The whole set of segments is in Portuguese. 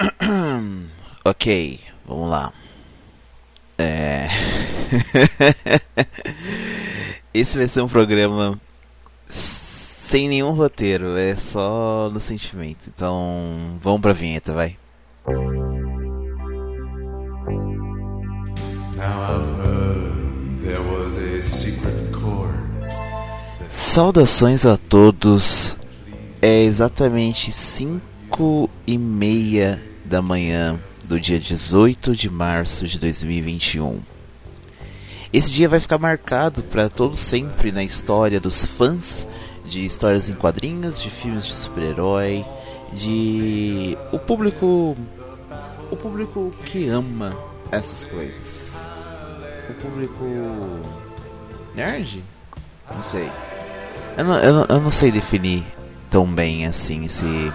ok, vamos lá. É... Esse vai ser um programa sem nenhum roteiro, é só no sentimento. Então, vamos pra vinheta, vai. Saudações a todos. É exatamente 5 e meia da manhã do dia 18 de março de 2021. Esse dia vai ficar marcado para todo sempre na história dos fãs de histórias em quadrinhos, de filmes de super-herói, de o público o público que ama essas coisas. O público nerd? Não sei. Eu não, eu não, eu não sei definir tão bem assim esse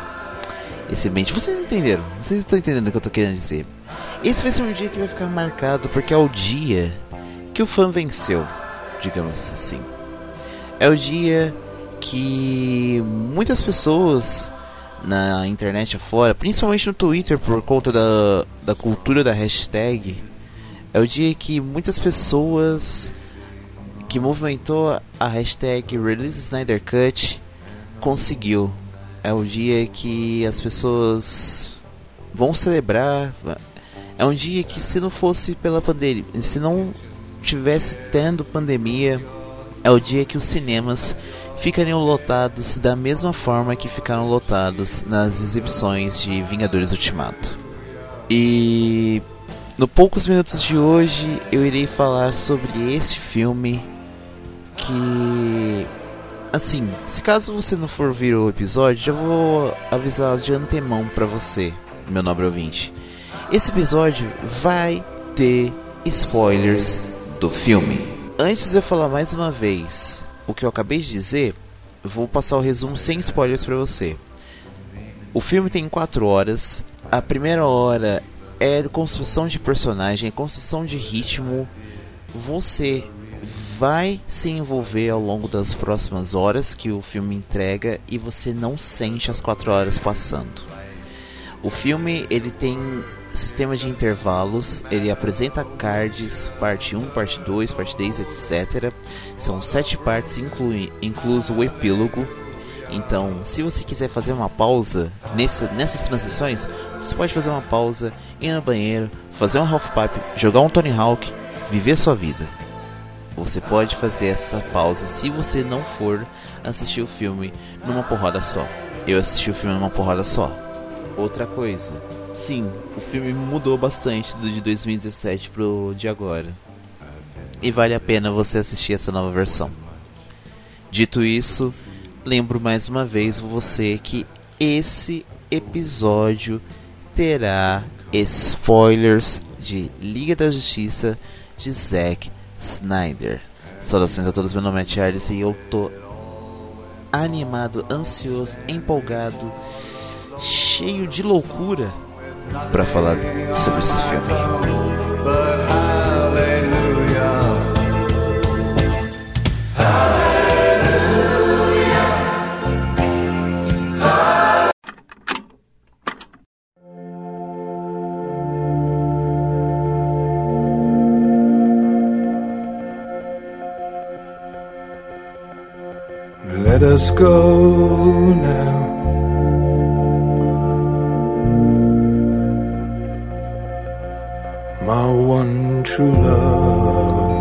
esse ambiente. Vocês entenderam? Vocês estão entendendo o que eu estou querendo dizer? Esse vai ser um dia que vai ficar marcado porque é o dia que o fã venceu, digamos assim. É o dia que muitas pessoas na internet afora, principalmente no Twitter por conta da, da cultura da hashtag, é o dia que muitas pessoas que movimentou a hashtag Release Snyder Cut conseguiu. É o dia que as pessoas vão celebrar. É um dia que se não fosse pela pandemia, se não tivesse tendo pandemia, é o dia que os cinemas ficariam lotados da mesma forma que ficaram lotados nas exibições de Vingadores Ultimato. E no poucos minutos de hoje eu irei falar sobre este filme que assim, se caso você não for ver o episódio, já vou avisar de antemão para você, meu nobre ouvinte. Esse episódio vai ter spoilers do filme. Antes de eu falar mais uma vez o que eu acabei de dizer, vou passar o resumo sem spoilers para você. O filme tem 4 horas. A primeira hora é construção de personagem, construção de ritmo. Você vai se envolver ao longo das próximas horas que o filme entrega e você não sente as 4 horas passando. O filme ele tem sistema de intervalos, ele apresenta cards, parte 1, parte 2, parte 10, etc. São sete partes, inclui, incluso o epílogo. Então, se você quiser fazer uma pausa nessa, nessas transições, você pode fazer uma pausa, ir no banheiro, fazer um half pipe, jogar um Tony Hawk, viver sua vida. Você pode fazer essa pausa se você não for assistir o filme numa porrada só. Eu assisti o filme numa porrada só. Outra coisa, sim, o filme mudou bastante do de 2017 pro de agora. E vale a pena você assistir essa nova versão. Dito isso, lembro mais uma vez você que esse episódio terá spoilers de Liga da Justiça de Zack Snyder. Saudações a todos, meu nome é Charles e eu tô animado, ansioso, empolgado, cheio de loucura para falar sobre esse filme. Let us go now. My one true love.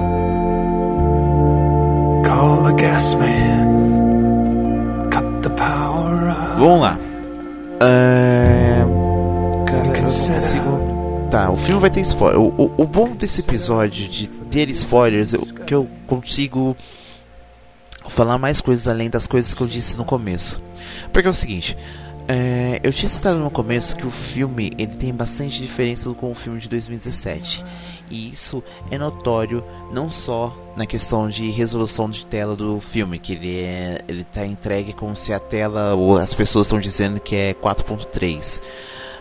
Call the gas man. Cut the power out. Vamos lá. É... Cara, eu não consigo. Tá, o filme vai ter spoiler. O, o, o bom desse episódio de ter spoilers é que eu consigo falar mais coisas além das coisas que eu disse no começo. Porque é o seguinte, é, eu tinha citado no começo que o filme ele tem bastante diferença com o filme de 2017. E isso é notório não só na questão de resolução de tela do filme, que ele é, ele tá entregue como se a tela ou as pessoas estão dizendo que é 4.3.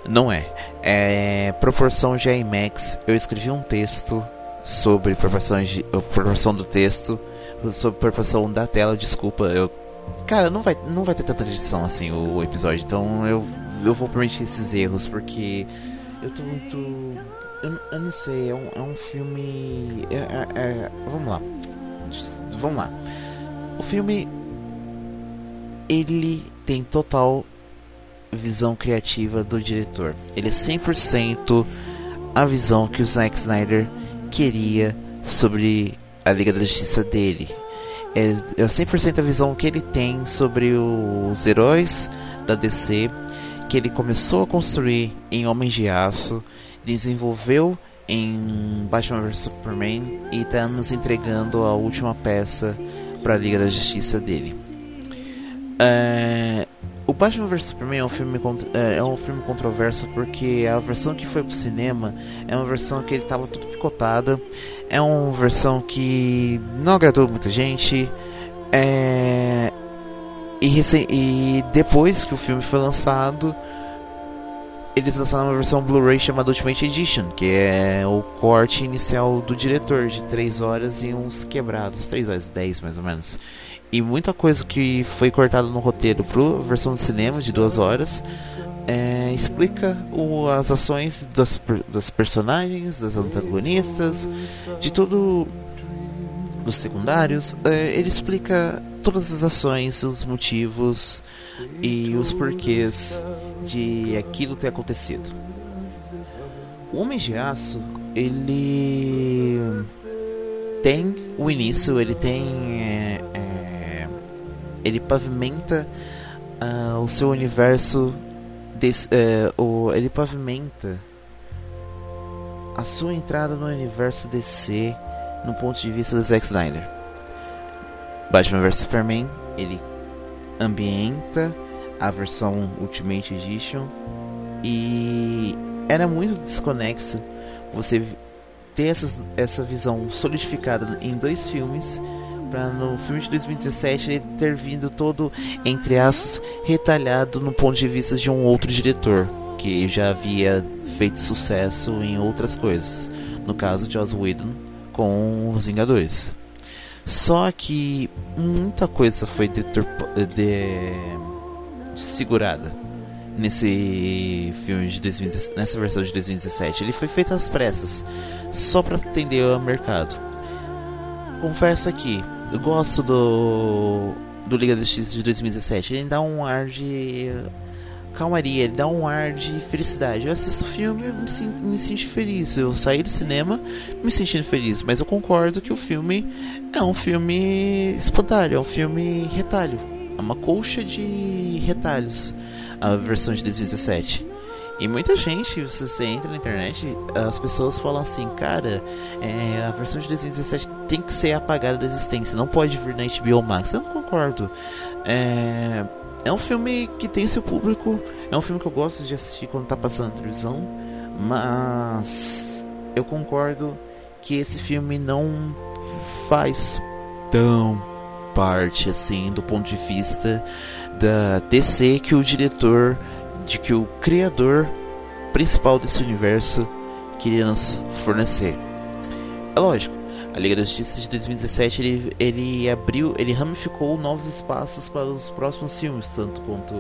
Não é. É proporção de IMAX. Eu escrevi um texto sobre proporção, de, proporção do texto, sobre proporção da tela. Desculpa, eu Cara, não vai, não vai ter tanta edição assim o, o episódio, então eu, eu vou permitir esses erros porque eu tô muito. Eu, eu não sei, é um, é um filme. É, é, é, vamos lá. Vamos lá. O filme. Ele tem total visão criativa do diretor. Ele é 100% a visão que o Zack Snyder queria sobre a Liga da Justiça dele. É, é 100% a visão que ele tem sobre os heróis da DC, que ele começou a construir em Homens de Aço, desenvolveu em Batman vs Superman e está nos entregando a última peça para a Liga da Justiça dele. É, o Batman vs Superman é um, filme, é, é um filme controverso porque a versão que foi pro cinema é uma versão que ele tava tudo picotada, é uma versão que não agradou muita gente, é, e, e depois que o filme foi lançado, eles lançaram uma versão Blu-ray chamada Ultimate Edition, que é o corte inicial do diretor de 3 horas e uns quebrados, 3 horas 10 mais ou menos. E muita coisa que foi cortada no roteiro para a versão do cinema de duas horas é, explica o, as ações das, das personagens, das antagonistas, de tudo dos secundários. É, ele explica todas as ações, os motivos e os porquês de aquilo ter acontecido. O Homem de Aço, ele tem o início, ele tem é, ele pavimenta uh, o seu universo des, uh, o, ele pavimenta a sua entrada no universo DC no ponto de vista do Zack Snyder. Batman vs Superman ele ambienta a versão Ultimate Edition e era muito desconexo você ter essas, essa visão solidificada em dois filmes para no filme de 2017 ele ter vindo todo, entre aspas, retalhado no ponto de vista de um outro diretor, que já havia feito sucesso em outras coisas. No caso de Joss Whedon com Os Vingadores. Só que muita coisa foi de, segurada nesse filme de 2017, nessa versão de 2017. Ele foi feito às pressas, só para atender o mercado. Confesso aqui, eu gosto do do Liga da Justiça de 2017. Ele dá um ar de calmaria, ele dá um ar de felicidade. Eu assisto o filme e me, sinto, me sinto feliz. Eu saí do cinema me sentindo feliz, mas eu concordo que o filme é um filme espontâneo, é um filme retalho. É uma colcha de retalhos a versão de 2017. E muita gente, você entra na internet, as pessoas falam assim, cara, é, a versão de 2017 tem que ser apagada da existência, não pode vir na HBO Max. Eu não concordo. É, é um filme que tem seu público, é um filme que eu gosto de assistir quando tá passando na televisão, mas eu concordo que esse filme não faz tão parte assim do ponto de vista da DC que o diretor de que o criador principal desse universo queria nos fornecer. É lógico, a Liga da Justiça de 2017 ele, ele abriu, ele ramificou novos espaços para os próximos filmes, tanto quanto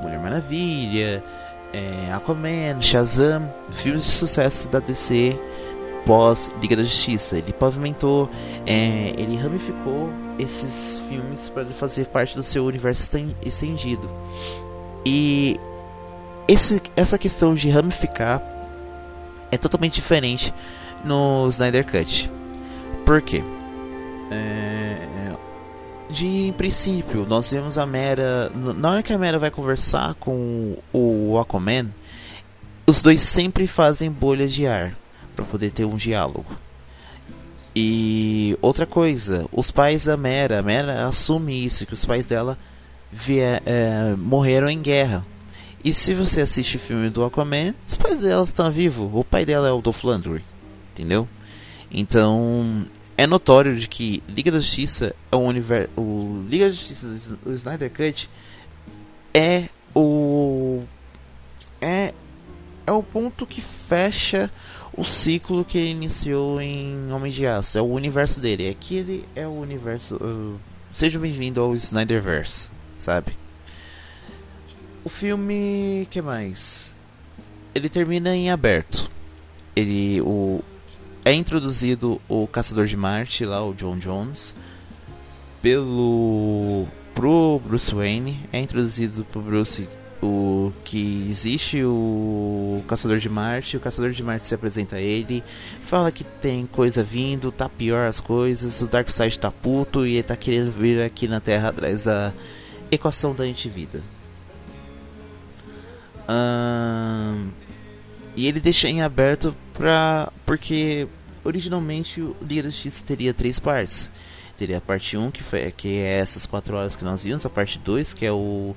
Mulher Maravilha, é, Aquaman, Shazam, filmes de sucesso da DC pós Liga da Justiça. Ele pavimentou, é, ele ramificou esses filmes para fazer parte do seu universo estendido. E esse, essa questão de ramificar é totalmente diferente no Snyder Cut. Por quê? É, de princípio, nós vemos a Mera. Na hora que a Mera vai conversar com o Aquaman, os dois sempre fazem bolha de ar para poder ter um diálogo. E outra coisa, os pais da Mera, a Mera assume isso, que os pais dela vier, é, morreram em guerra. E se você assiste o filme do Aquaman, os pais dela estão vivos. O pai dela é o Dolph Lundgren, entendeu? Então é notório de que Liga da Justiça é o universo, o Liga da Justiça, o Snyder Cut é o é é o ponto que fecha o ciclo que ele iniciou em Homem de Aço. É o universo dele. Aquele é o universo. Uh, seja bem-vindo ao Snyderverse, sabe? O filme, que mais? Ele termina em aberto. Ele o é introduzido o Caçador de Marte lá, o John Jones, pelo pro Bruce Wayne, é introduzido pro Bruce o que existe o Caçador de Marte, o Caçador de Marte se apresenta a ele, fala que tem coisa vindo, tá pior as coisas, o Darkseid tá puto e ele tá querendo vir aqui na Terra atrás da equação da antivida. Hum, e ele deixa em aberto pra. porque originalmente o Liga da Justiça teria três partes. Teria a parte 1, que, foi, que é essas quatro horas que nós vimos, a parte 2, que é o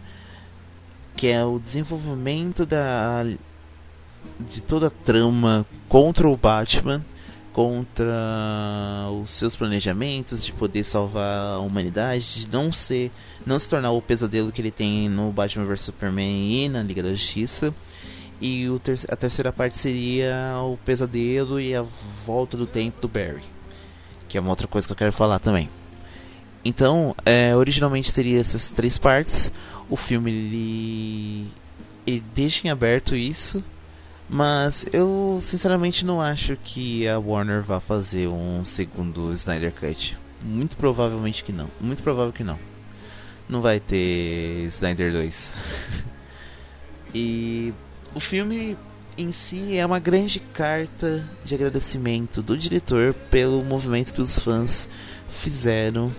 que é o desenvolvimento da de toda a trama contra o Batman, contra os seus planejamentos de poder salvar a humanidade, de não ser, não se tornar o pesadelo que ele tem no Batman vs Superman e na Liga da Justiça. E ter a terceira parte seria o pesadelo e a volta do tempo do Barry, que é uma outra coisa que eu quero falar também. Então, é, originalmente teria essas três partes. O filme ele, ele deixa em aberto isso, mas eu sinceramente não acho que a Warner vá fazer um segundo Snyder Cut. Muito provavelmente que não. Muito provável que não. Não vai ter Snyder 2. e o filme em si é uma grande carta de agradecimento do diretor pelo movimento que os fãs fizeram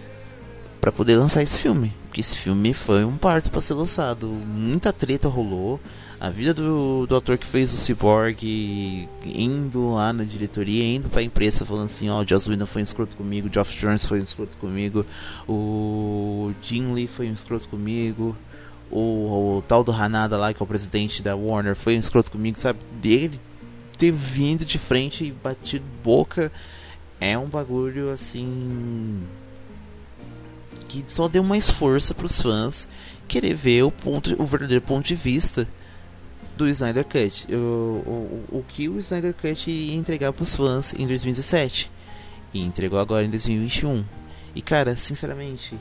para poder lançar esse filme. Porque esse filme foi um parto para ser lançado. Muita treta rolou. A vida do, do ator que fez o Cyborg indo lá na diretoria, indo pra imprensa falando assim, ó, oh, Joss Whedon foi um escroto comigo, Geoff Jones foi um escroto comigo, o Jim Lee foi um escroto comigo, o, o tal do Hanada lá, que é o presidente da Warner, foi um escroto comigo, sabe? Dele ter vindo de frente e batido boca é um bagulho assim que só deu mais força para os fãs querer ver o, ponto, o verdadeiro ponto de vista do Snyder Cut. O, o, o que o Snyder Cut ia entregar para os fãs em 2017 e entregou agora em 2021. E cara, sinceramente,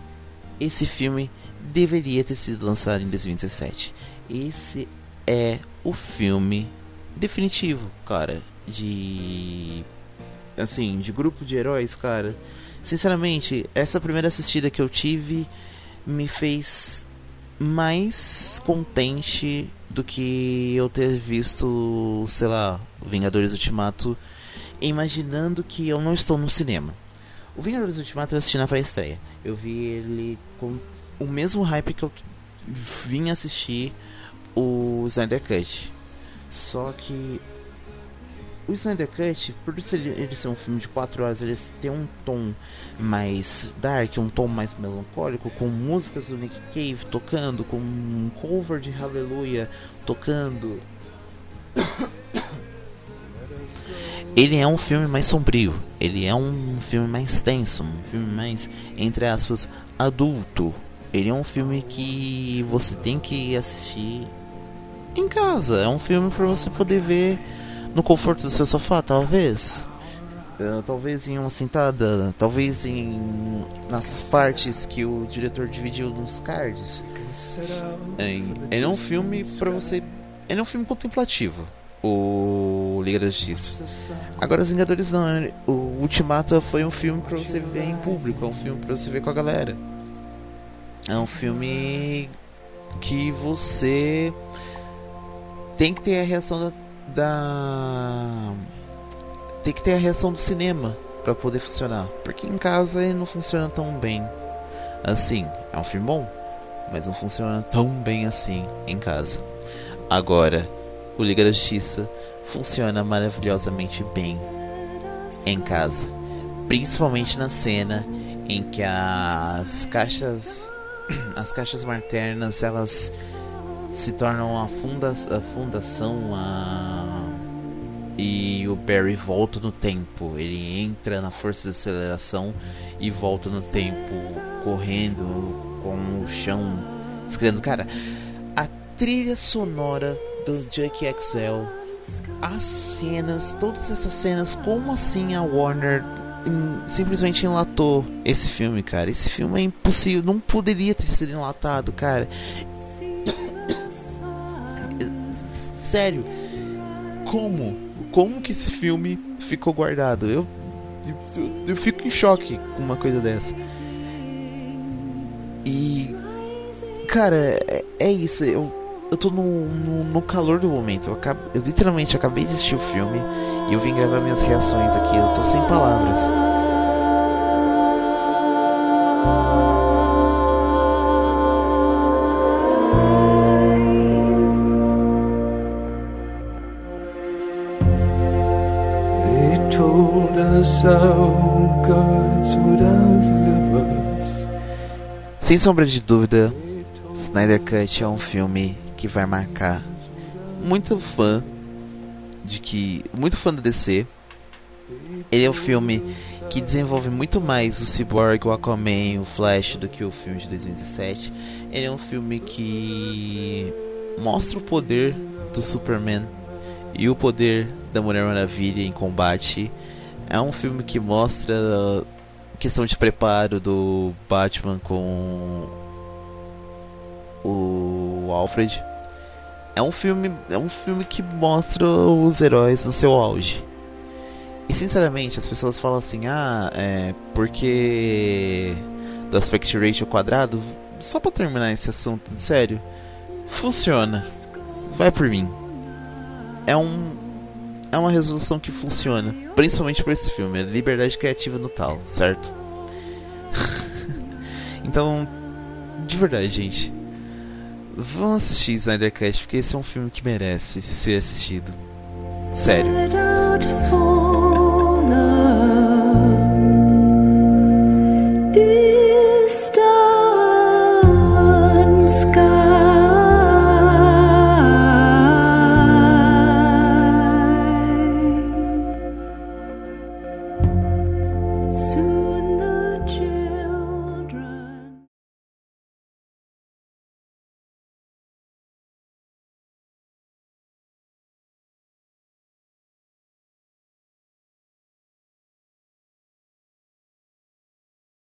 esse filme deveria ter sido lançado em 2017. Esse é o filme definitivo, cara, de assim, de grupo de heróis, cara Sinceramente, essa primeira assistida que eu tive me fez mais contente do que eu ter visto, sei lá, Vingadores Ultimato, imaginando que eu não estou no cinema. O Vingadores Ultimato eu assisti na pré-estreia. Eu vi ele com o mesmo hype que eu vim assistir o Snyder Cut. Só que o Snyder Cut, por ele ser um filme de 4 horas, ele tem um tom mais dark, um tom mais melancólico, com músicas do Nick Cave tocando, com um cover de Hallelujah tocando. Ele é um filme mais sombrio, ele é um filme mais tenso, um filme mais, entre aspas, adulto. Ele é um filme que você tem que assistir em casa. É um filme para você poder ver no conforto do seu sofá, talvez. Uh, talvez em uma sentada, talvez em nessas partes que o diretor dividiu nos cards. É, é um filme para você. Ele é um filme contemplativo. O Liga da Justiça. Agora os Vingadores não. O Ultimato foi um filme para você ver em público. É um filme para você ver com a galera. É um filme que você tem que ter a reação da, da tem que ter a reação do cinema para poder funcionar, porque em casa ele não funciona tão bem. Assim, é um filme bom, mas não funciona tão bem assim em casa. Agora, o Liga da Justiça funciona maravilhosamente bem em casa, principalmente na cena em que as caixas as caixas maternas elas se tornam a, funda a fundação a... e o Barry volta no tempo. Ele entra na força de aceleração e volta no tempo, correndo com o chão escrevendo. Cara, a trilha sonora do Junk XL, as cenas, todas essas cenas, como assim a Warner simplesmente enlatou esse filme, cara. Esse filme é impossível, não poderia ter sido enlatado, cara. Sério, como? Como que esse filme ficou guardado? Eu, eu, eu fico em choque com uma coisa dessa. E, cara, é, é isso. Eu eu tô no, no, no, calor do momento. Eu, acabo, eu literalmente acabei de assistir o filme e eu vim gravar minhas reações aqui. Eu tô sem palavras. Sem sombra de dúvida, Snyder Cut é um filme que vai marcar muito fã de que muito fã da DC. Ele é o filme que desenvolve muito mais o Cyborg, o Aquaman, o Flash do que o filme de 2017. Ele é um filme que mostra o poder do Superman e o poder da Mulher Maravilha em combate. É um filme que mostra questão de preparo do Batman com o Alfred é um filme, é um filme que mostra os heróis no seu auge. E sinceramente, as pessoas falam assim: "Ah, é porque do aspect ratio quadrado, só para terminar esse assunto, sério, funciona. Vai por mim. É um é uma resolução que funciona, principalmente para esse filme, é liberdade criativa no tal, certo? então, de verdade, gente, Vão assistir Snyder Cut, porque esse é um filme que merece ser assistido. Sério.